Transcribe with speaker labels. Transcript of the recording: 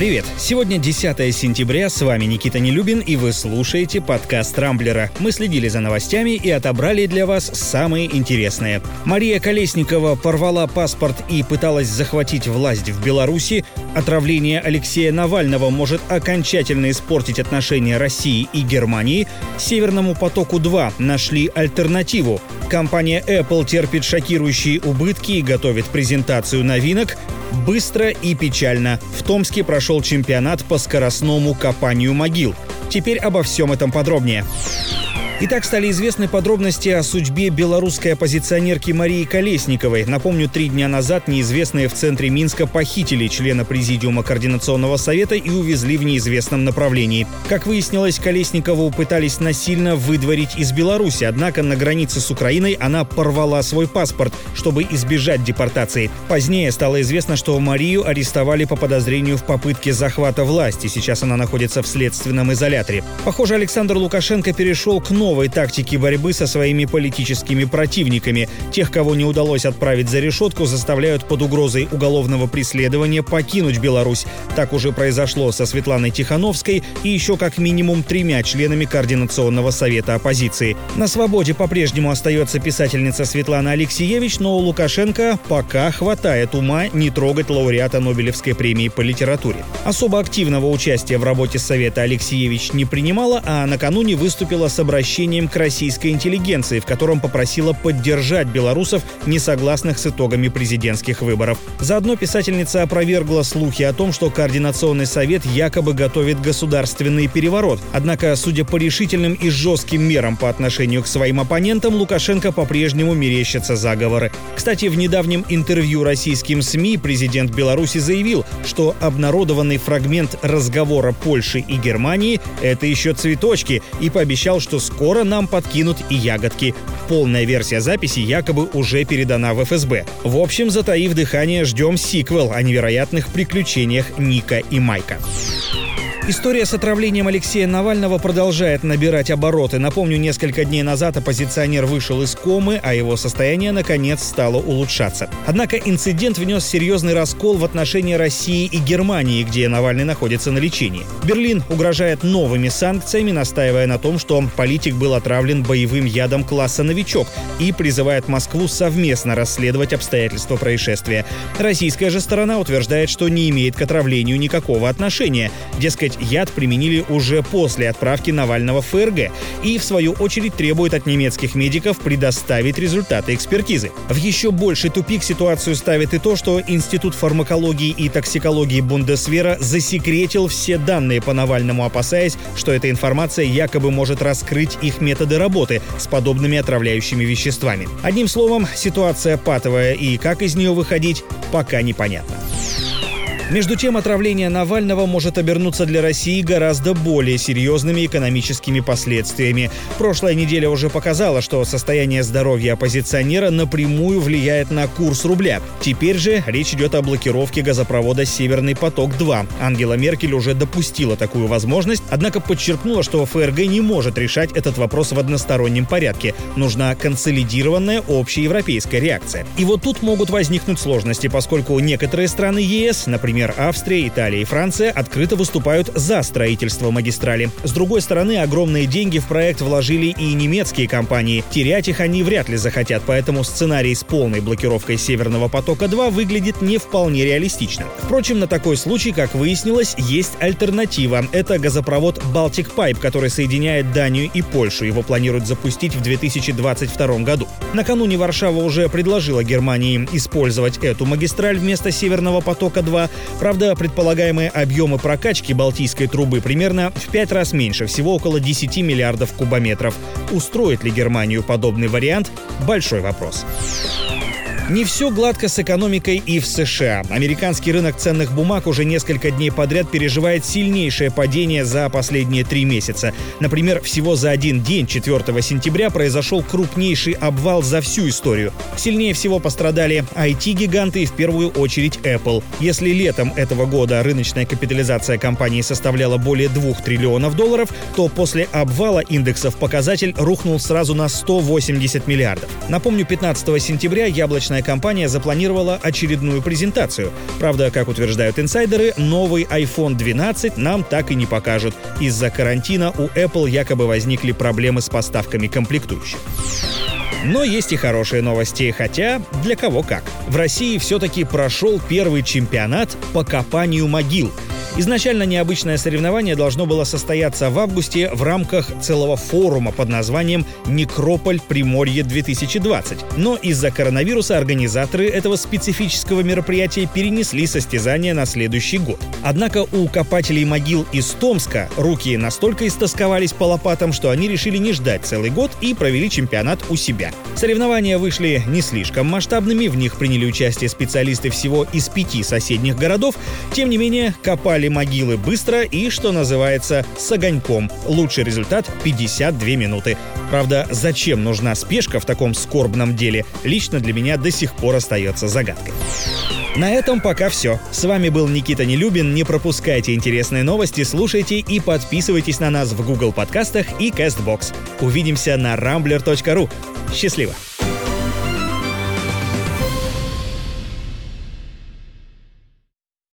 Speaker 1: Привет! Сегодня 10 сентября, с вами Никита Нелюбин, и вы слушаете подкаст «Рамблера». Мы следили за новостями и отобрали для вас самые интересные. Мария Колесникова порвала паспорт и пыталась захватить власть в Беларуси. Отравление Алексея Навального может окончательно испортить отношения России и Германии. Северному потоку-2 нашли альтернативу. Компания Apple терпит шокирующие убытки и готовит презентацию новинок. Быстро и печально. В Томске прошел чемпионат по скоростному копанию могил. Теперь обо всем этом подробнее. Итак, стали известны подробности о судьбе белорусской оппозиционерки Марии Колесниковой. Напомню, три дня назад неизвестные в центре Минска похитили члена Президиума Координационного совета и увезли в неизвестном направлении. Как выяснилось, Колесникову пытались насильно выдворить из Беларуси, однако на границе с Украиной она порвала свой паспорт, чтобы избежать депортации. Позднее стало известно, что Марию арестовали по подозрению в попытке захвата власти. Сейчас она находится в следственном изоляторе. Похоже, Александр Лукашенко перешел к новому новой тактики борьбы со своими политическими противниками. Тех, кого не удалось отправить за решетку, заставляют под угрозой уголовного преследования покинуть Беларусь. Так уже произошло со Светланой Тихановской и еще как минимум тремя членами Координационного совета оппозиции. На свободе по-прежнему остается писательница Светлана Алексеевич, но у Лукашенко пока хватает ума не трогать лауреата Нобелевской премии по литературе. Особо активного участия в работе Совета Алексеевич не принимала, а накануне выступила с обращением обращением к российской интеллигенции, в котором попросила поддержать белорусов, не согласных с итогами президентских выборов. Заодно писательница опровергла слухи о том, что Координационный совет якобы готовит государственный переворот. Однако, судя по решительным и жестким мерам по отношению к своим оппонентам, Лукашенко по-прежнему мерещатся заговоры. Кстати, в недавнем интервью российским СМИ президент Беларуси заявил, что обнародованный фрагмент разговора Польши и Германии – это еще цветочки, и пообещал, что скоро Скоро нам подкинут и ягодки. Полная версия записи якобы уже передана в ФСБ. В общем, затаив дыхание, ждем сиквел о невероятных приключениях Ника и Майка. История с отравлением Алексея Навального продолжает набирать обороты. Напомню, несколько дней назад оппозиционер вышел из комы, а его состояние, наконец, стало улучшаться. Однако инцидент внес серьезный раскол в отношении России и Германии, где Навальный находится на лечении. Берлин угрожает новыми санкциями, настаивая на том, что политик был отравлен боевым ядом класса «Новичок» и призывает Москву совместно расследовать обстоятельства происшествия. Российская же сторона утверждает, что не имеет к отравлению никакого отношения. Дескать, яд применили уже после отправки Навального в ФРГ и, в свою очередь, требует от немецких медиков предоставить результаты экспертизы. В еще больший тупик ситуацию ставит и то, что Институт фармакологии и токсикологии Бундесвера засекретил все данные по Навальному, опасаясь, что эта информация якобы может раскрыть их методы работы с подобными отравляющими веществами. Одним словом, ситуация патовая, и как из нее выходить, пока непонятно. Между тем, отравление Навального может обернуться для России гораздо более серьезными экономическими последствиями. Прошлая неделя уже показала, что состояние здоровья оппозиционера напрямую влияет на курс рубля. Теперь же речь идет о блокировке газопровода «Северный поток-2». Ангела Меркель уже допустила такую возможность, однако подчеркнула, что ФРГ не может решать этот вопрос в одностороннем порядке. Нужна консолидированная общеевропейская реакция. И вот тут могут возникнуть сложности, поскольку некоторые страны ЕС, например, Например, Австрия, Италия и Франция открыто выступают за строительство магистрали. С другой стороны, огромные деньги в проект вложили и немецкие компании. Терять их они вряд ли захотят, поэтому сценарий с полной блокировкой Северного потока-2 выглядит не вполне реалистично. Впрочем, на такой случай, как выяснилось, есть альтернатива. Это газопровод Baltic Pipe, который соединяет Данию и Польшу. Его планируют запустить в 2022 году. Накануне Варшава уже предложила Германии использовать эту магистраль вместо Северного потока-2, Правда, предполагаемые объемы прокачки Балтийской трубы примерно в пять раз меньше, всего около 10 миллиардов кубометров. Устроит ли Германию подобный вариант – большой вопрос. Не все гладко с экономикой и в США. Американский рынок ценных бумаг уже несколько дней подряд переживает сильнейшее падение за последние три месяца. Например, всего за один день, 4 сентября, произошел крупнейший обвал за всю историю. Сильнее всего пострадали IT-гиганты и в первую очередь Apple. Если летом этого года рыночная капитализация компании составляла более 2 триллионов долларов, то после обвала индексов показатель рухнул сразу на 180 миллиардов. Напомню, 15 сентября яблочная данная компания запланировала очередную презентацию. Правда, как утверждают инсайдеры, новый iPhone 12 нам так и не покажут. Из-за карантина у Apple якобы возникли проблемы с поставками комплектующих. Но есть и хорошие новости, хотя для кого как. В России все-таки прошел первый чемпионат по копанию могил — Изначально необычное соревнование должно было состояться в августе в рамках целого форума под названием «Некрополь Приморье-2020». Но из-за коронавируса организаторы этого специфического мероприятия перенесли состязание на следующий год. Однако у копателей могил из Томска руки настолько истосковались по лопатам, что они решили не ждать целый год и провели чемпионат у себя. Соревнования вышли не слишком масштабными, в них приняли участие специалисты всего из пяти соседних городов. Тем не менее, копали копали могилы быстро и, что называется, с огоньком. Лучший результат — 52 минуты. Правда, зачем нужна спешка в таком скорбном деле, лично для меня до сих пор остается загадкой. На этом пока все. С вами был Никита Нелюбин. Не пропускайте интересные новости, слушайте и подписывайтесь на нас в Google подкастах и CastBox. Увидимся на rambler.ru. Счастливо!